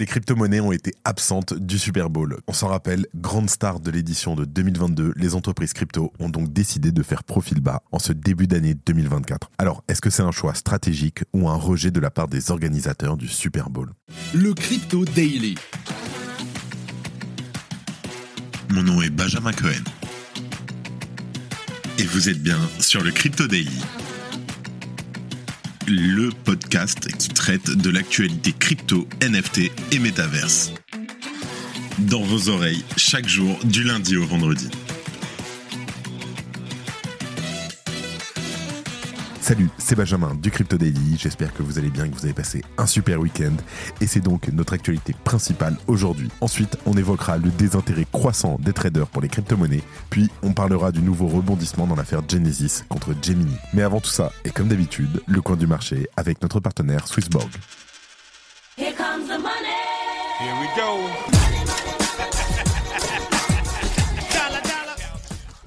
Les crypto-monnaies ont été absentes du Super Bowl. On s'en rappelle, grande star de l'édition de 2022, les entreprises crypto ont donc décidé de faire profil bas en ce début d'année 2024. Alors, est-ce que c'est un choix stratégique ou un rejet de la part des organisateurs du Super Bowl? Le Crypto Daily. Mon nom est Benjamin Cohen. Et vous êtes bien sur le Crypto Daily le podcast qui traite de l'actualité crypto, NFT et métaverse. Dans vos oreilles, chaque jour, du lundi au vendredi. Salut, c'est Benjamin du Crypto Daily. J'espère que vous allez bien, que vous avez passé un super week-end. Et c'est donc notre actualité principale aujourd'hui. Ensuite, on évoquera le désintérêt croissant des traders pour les crypto-monnaies. Puis, on parlera du nouveau rebondissement dans l'affaire Genesis contre Gemini. Mais avant tout ça, et comme d'habitude, le coin du marché avec notre partenaire Swissborg. Here comes the money. Here we go.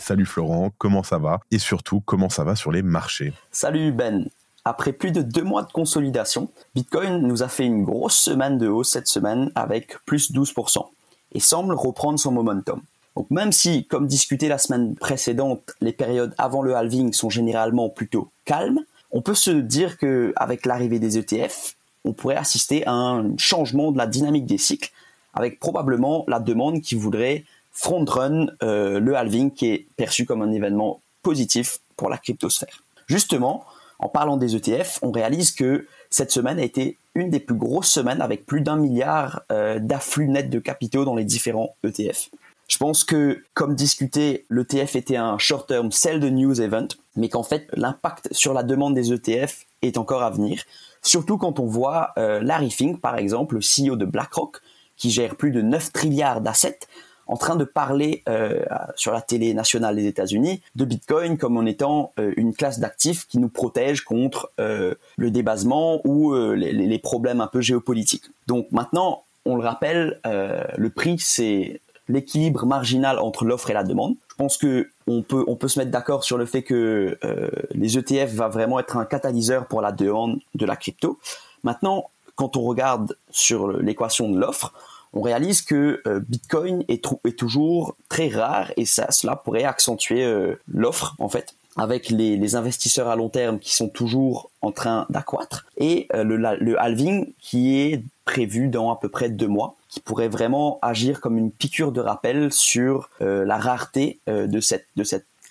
Salut Florent, comment ça va? Et surtout, comment ça va sur les marchés? Salut Ben. Après plus de deux mois de consolidation, Bitcoin nous a fait une grosse semaine de hausse cette semaine avec plus 12% et semble reprendre son momentum. Donc même si, comme discuté la semaine précédente, les périodes avant le halving sont généralement plutôt calmes, on peut se dire qu'avec l'arrivée des ETF, on pourrait assister à un changement de la dynamique des cycles, avec probablement la demande qui voudrait front-run euh, le halving qui est perçu comme un événement positif pour la cryptosphère. Justement, en parlant des ETF, on réalise que cette semaine a été une des plus grosses semaines avec plus d'un milliard euh, d'afflux nets de capitaux dans les différents ETF. Je pense que, comme discuté, l'ETF était un short-term sell the news event, mais qu'en fait, l'impact sur la demande des ETF est encore à venir. Surtout quand on voit euh, Larry Fink, par exemple, le CEO de BlackRock, qui gère plus de 9 trilliards d'assets, en train de parler euh, sur la télé nationale des États-Unis de Bitcoin comme en étant euh, une classe d'actifs qui nous protège contre euh, le débasement ou les, les, problèmes un peu géopolitiques. Donc maintenant, on le rappelle, le prix c'est l'équilibre marginal entre l'offre et la demande. Je pense que on peut on peut se mettre d'accord sur le fait que les ETF va vraiment être un catalyseur pour la demande de la crypto. Maintenant, quand on regarde sur l'équation de l'offre, on réalise que euh, Bitcoin est, toujours très rare et ça, cela pourrait accentuer euh, l'offre en fait avec les, investisseurs à long terme qui sont toujours en train d'accroître et euh, le, halving qui est prévu dans à peu près deux mois qui pourrait vraiment agir comme une piqûre de rappel sur la rareté de cette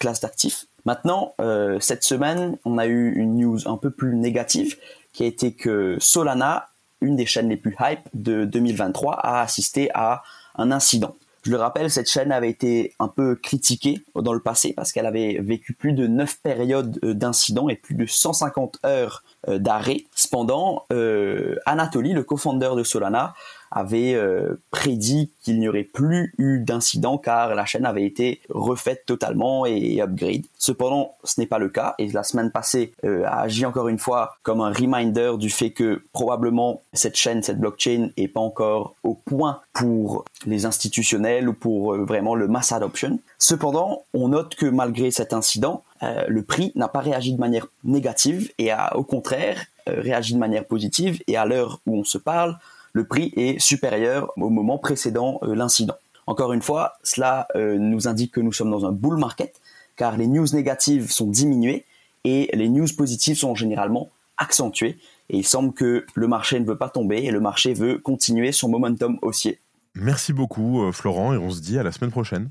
classe d'actifs. Maintenant, cette semaine, on a eu une news un peu plus négative qui a été que Solana une des chaînes les plus hype de 2023, a assisté à un incident. Je le rappelle, cette chaîne avait été un peu critiquée dans le passé parce qu'elle avait vécu plus de 9 périodes euh, d'incidents et plus de 150 heures d'arrêt. Cependant, euh, Anatoly, le co-founder de Solana, avait euh, prédit qu'il n'y aurait plus eu d'incident car la chaîne avait été refaite totalement et upgrade. Cependant, ce n'est pas le cas et la semaine passée euh, a agi encore une fois comme un reminder du fait que probablement cette chaîne, cette blockchain est pas encore au point pour les institutionnels ou pour euh, vraiment le mass adoption. Cependant, on note que malgré cet incident, le prix n'a pas réagi de manière négative et a au contraire réagi de manière positive et à l'heure où on se parle, le prix est supérieur au moment précédent euh, l'incident. Encore une fois, cela euh, nous indique que nous sommes dans un bull market, car les news négatives sont diminuées et les news positives sont généralement accentuées. Et il semble que le marché ne veut pas tomber et le marché veut continuer son momentum haussier. Merci beaucoup euh, Florent et on se dit à la semaine prochaine.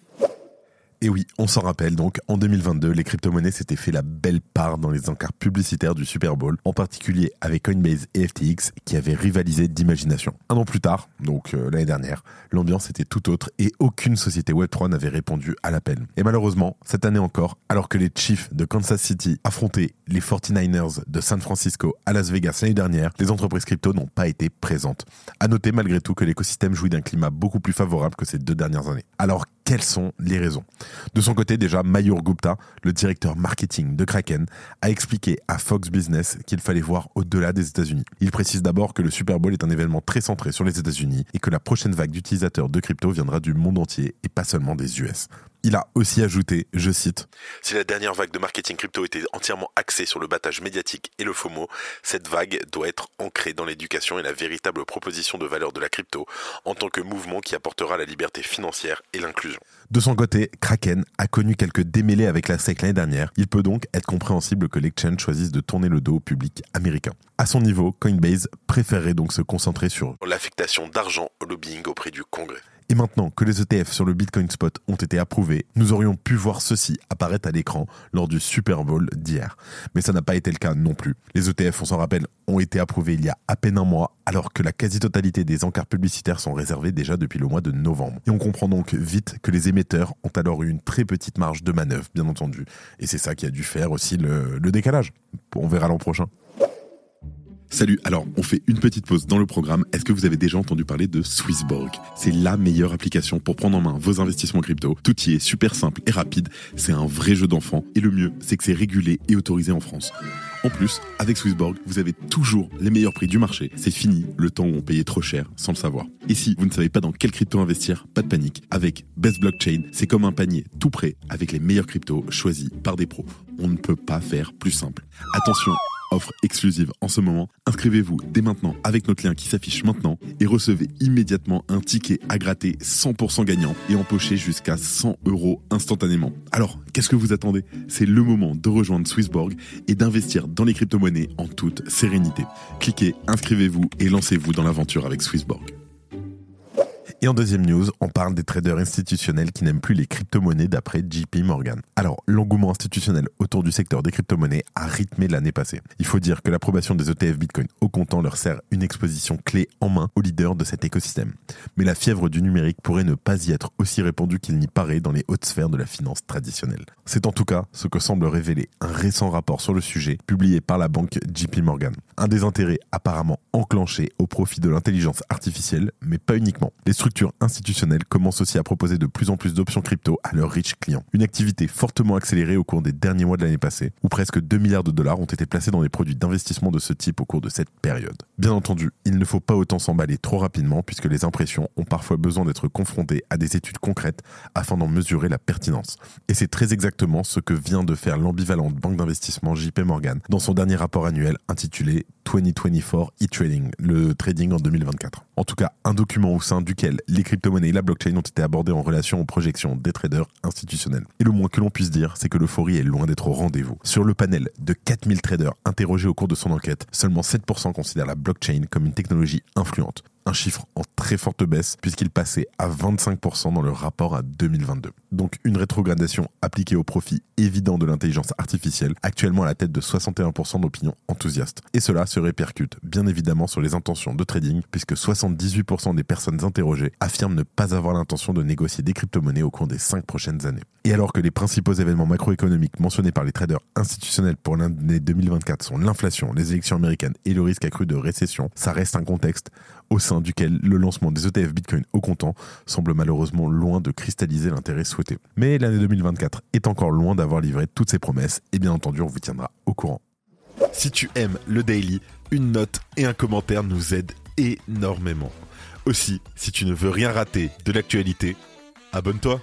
Et oui, on s'en rappelle donc, en 2022, les crypto-monnaies s'étaient fait la belle part dans les encarts publicitaires du Super Bowl, en particulier avec Coinbase et FTX qui avaient rivalisé d'imagination. Un an plus tard, donc euh, l'année dernière, l'ambiance était tout autre et aucune société Web3 n'avait répondu à l'appel. Et malheureusement, cette année encore, alors que les Chiefs de Kansas City affrontaient les 49ers de San Francisco à Las Vegas l'année dernière, les entreprises crypto n'ont pas été présentes. À noter malgré tout que l'écosystème jouit d'un climat beaucoup plus favorable que ces deux dernières années. Alors, quelles sont les raisons De son côté, déjà, Mayur Gupta, le directeur marketing de Kraken, a expliqué à Fox Business qu'il fallait voir au-delà des États-Unis. Il précise d'abord que le Super Bowl est un événement très centré sur les États-Unis et que la prochaine vague d'utilisateurs de crypto viendra du monde entier et pas seulement des US. Il a aussi ajouté, je cite, Si la dernière vague de marketing crypto était entièrement axée sur le battage médiatique et le FOMO, cette vague doit être ancrée dans l'éducation et la véritable proposition de valeur de la crypto en tant que mouvement qui apportera la liberté financière et l'inclusion. De son côté, Kraken a connu quelques démêlés avec la SEC l'année dernière. Il peut donc être compréhensible que l'exchange choisisse de tourner le dos au public américain. À son niveau, Coinbase préférerait donc se concentrer sur l'affectation d'argent au lobbying auprès du Congrès. Et maintenant que les ETF sur le Bitcoin Spot ont été approuvés, nous aurions pu voir ceci apparaître à l'écran lors du Super Bowl d'hier. Mais ça n'a pas été le cas non plus. Les ETF, on s'en rappelle, ont été approuvés il y a à peine un mois, alors que la quasi-totalité des encarts publicitaires sont réservés déjà depuis le mois de novembre. Et on comprend donc vite que les émetteurs ont alors eu une très petite marge de manœuvre, bien entendu. Et c'est ça qui a dû faire aussi le, le décalage. On verra l'an prochain. Salut, alors on fait une petite pause dans le programme. Est-ce que vous avez déjà entendu parler de Swissborg? C'est la meilleure application pour prendre en main vos investissements crypto. Tout y est super simple et rapide. C'est un vrai jeu d'enfant. Et le mieux, c'est que c'est régulé et autorisé en France. En plus, avec Swissborg, vous avez toujours les meilleurs prix du marché. C'est fini le temps où on payait trop cher sans le savoir. Et si vous ne savez pas dans quelle crypto investir, pas de panique. Avec Best Blockchain, c'est comme un panier tout prêt avec les meilleurs cryptos choisis par des pros. On ne peut pas faire plus simple. Attention, offre exclusive en ce moment. Inscrivez-vous dès maintenant avec notre lien qui s'affiche maintenant et recevez immédiatement un ticket à gratter 100% gagnant et empocher jusqu'à 100 euros instantanément. Alors, qu'est-ce que vous attendez? C'est le moment de rejoindre Swissborg et d'investir dans les crypto-monnaies en toute sérénité. Cliquez, inscrivez-vous et lancez-vous dans l'aventure avec Swissborg. Et en deuxième news, on parle des traders institutionnels qui n'aiment plus les crypto-monnaies d'après JP Morgan. Alors, l'engouement institutionnel autour du secteur des crypto-monnaies a rythmé l'année passée. Il faut dire que l'approbation des ETF Bitcoin au comptant leur sert une exposition clé en main aux leaders de cet écosystème. Mais la fièvre du numérique pourrait ne pas y être aussi répandue qu'il n'y paraît dans les hautes sphères de la finance traditionnelle. C'est en tout cas ce que semble révéler un récent rapport sur le sujet publié par la banque JP Morgan. Un des intérêts apparemment enclenché au profit de l'intelligence artificielle, mais pas uniquement. Institutionnelles commencent aussi à proposer de plus en plus d'options crypto à leurs riches clients. Une activité fortement accélérée au cours des derniers mois de l'année passée, où presque 2 milliards de dollars ont été placés dans des produits d'investissement de ce type au cours de cette période. Bien entendu, il ne faut pas autant s'emballer trop rapidement puisque les impressions ont parfois besoin d'être confrontées à des études concrètes afin d'en mesurer la pertinence. Et c'est très exactement ce que vient de faire l'ambivalente banque d'investissement JP Morgan dans son dernier rapport annuel intitulé 2024 e-trading, le trading en 2024. En tout cas, un document au sein duquel les crypto-monnaies et la blockchain ont été abordés en relation aux projections des traders institutionnels. Et le moins que l'on puisse dire, c'est que l'euphorie est loin d'être au rendez-vous. Sur le panel de 4000 traders interrogés au cours de son enquête, seulement 7% considèrent la blockchain comme une technologie influente un chiffre en très forte baisse puisqu'il passait à 25% dans le rapport à 2022. Donc une rétrogradation appliquée au profit évident de l'intelligence artificielle, actuellement à la tête de 61% d'opinions enthousiastes. Et cela se répercute bien évidemment sur les intentions de trading puisque 78% des personnes interrogées affirment ne pas avoir l'intention de négocier des crypto-monnaies au cours des 5 prochaines années. Et alors que les principaux événements macroéconomiques mentionnés par les traders institutionnels pour l'année 2024 sont l'inflation, les élections américaines et le risque accru de récession, ça reste un contexte au sein duquel le lancement des ETF Bitcoin au comptant semble malheureusement loin de cristalliser l'intérêt souhaité. Mais l'année 2024 est encore loin d'avoir livré toutes ses promesses et bien entendu on vous tiendra au courant. Si tu aimes le daily, une note et un commentaire nous aident énormément. Aussi, si tu ne veux rien rater de l'actualité, abonne-toi.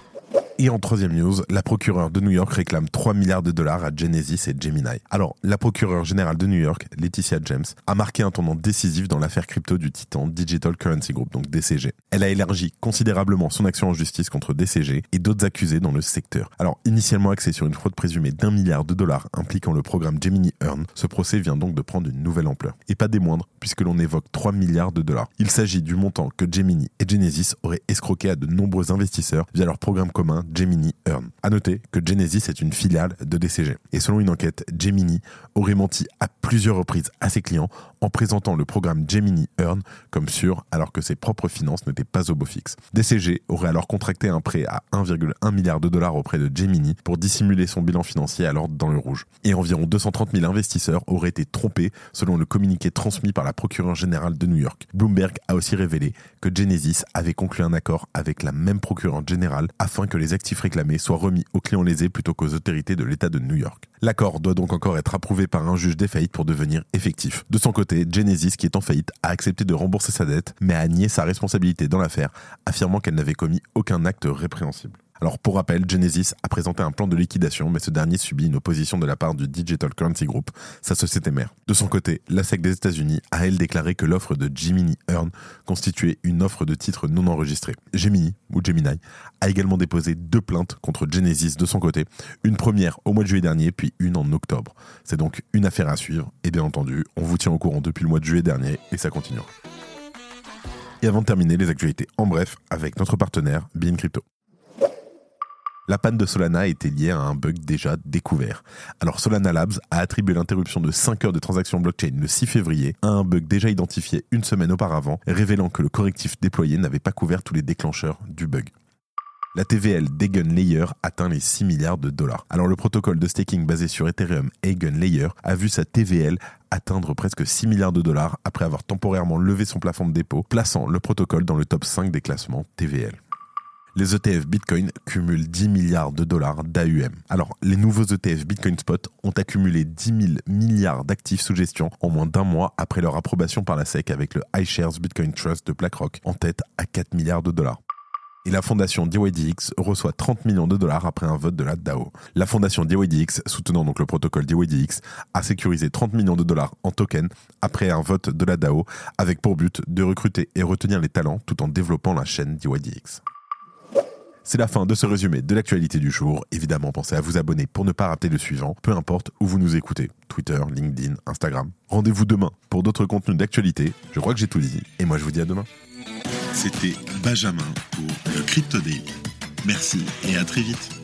Et en troisième news, la procureure de New York réclame 3 milliards de dollars à Genesis et Gemini. Alors, la procureure générale de New York, Laetitia James, a marqué un tournant décisif dans l'affaire crypto du titan Digital Currency Group, donc DCG. Elle a élargi considérablement son action en justice contre DCG et d'autres accusés dans le secteur. Alors, initialement axé sur une fraude présumée d'un milliard de dollars impliquant le programme Gemini Earn, ce procès vient donc de prendre une nouvelle ampleur. Et pas des moindres, puisque l'on évoque 3 milliards de dollars. Il s'agit du montant que Gemini et Genesis auraient escroqué à de nombreux investisseurs via leur programme commun Gemini Earn. A noter que Genesis est une filiale de DCG. Et selon une enquête, Gemini aurait menti à plusieurs reprises à ses clients en présentant le programme Gemini Earn comme sûr alors que ses propres finances n'étaient pas au beau fixe. DCG aurait alors contracté un prêt à 1,1 milliard de dollars auprès de Gemini pour dissimuler son bilan financier alors dans le rouge. Et environ 230 000 investisseurs auraient été trompés selon le communiqué transmis par la procureure générale de New York. Bloomberg a aussi révélé que Genesis avait conclu un accord avec la même procureure générale afin que les actifs réclamés soient remis aux clients lésés plutôt qu'aux autorités de l'État de New York. L'accord doit donc encore être approuvé par un juge des faillites pour devenir effectif. De son côté, Genesis, qui est en faillite, a accepté de rembourser sa dette, mais a nié sa responsabilité dans l'affaire, affirmant qu'elle n'avait commis aucun acte répréhensible. Alors pour rappel, Genesis a présenté un plan de liquidation, mais ce dernier subit une opposition de la part du Digital Currency Group, sa société mère. De son côté, la SEC des États-Unis a elle déclaré que l'offre de Gemini Earn constituait une offre de titres non enregistrés. Gemini, ou Gemini, a également déposé deux plaintes contre Genesis de son côté, une première au mois de juillet dernier, puis une en octobre. C'est donc une affaire à suivre, et bien entendu, on vous tient au courant depuis le mois de juillet dernier, et ça continuera. Et avant de terminer, les actualités en bref avec notre partenaire, Bean Crypto. La panne de Solana était liée à un bug déjà découvert. Alors Solana Labs a attribué l'interruption de 5 heures de transactions blockchain le 6 février à un bug déjà identifié une semaine auparavant, révélant que le correctif déployé n'avait pas couvert tous les déclencheurs du bug. La TVL d'Egun Layer atteint les 6 milliards de dollars. Alors le protocole de staking basé sur Ethereum Egun Layer a vu sa TVL atteindre presque 6 milliards de dollars après avoir temporairement levé son plafond de dépôt, plaçant le protocole dans le top 5 des classements TVL les ETF Bitcoin cumulent 10 milliards de dollars d'AUM. Alors, les nouveaux ETF Bitcoin Spot ont accumulé 10 000 milliards d'actifs sous gestion en moins d'un mois après leur approbation par la SEC avec le iShares Bitcoin Trust de BlackRock en tête à 4 milliards de dollars. Et la fondation DYDX reçoit 30 millions de dollars après un vote de la DAO. La fondation DYDX, soutenant donc le protocole DYDX, a sécurisé 30 millions de dollars en tokens après un vote de la DAO avec pour but de recruter et retenir les talents tout en développant la chaîne DYDX. C'est la fin de ce résumé de l'actualité du jour. Évidemment, pensez à vous abonner pour ne pas rater le suivant, peu importe où vous nous écoutez. Twitter, LinkedIn, Instagram. Rendez-vous demain pour d'autres contenus d'actualité. Je crois que j'ai tout dit. Et moi, je vous dis à demain. C'était Benjamin pour le Crypto Daily. Merci et à très vite.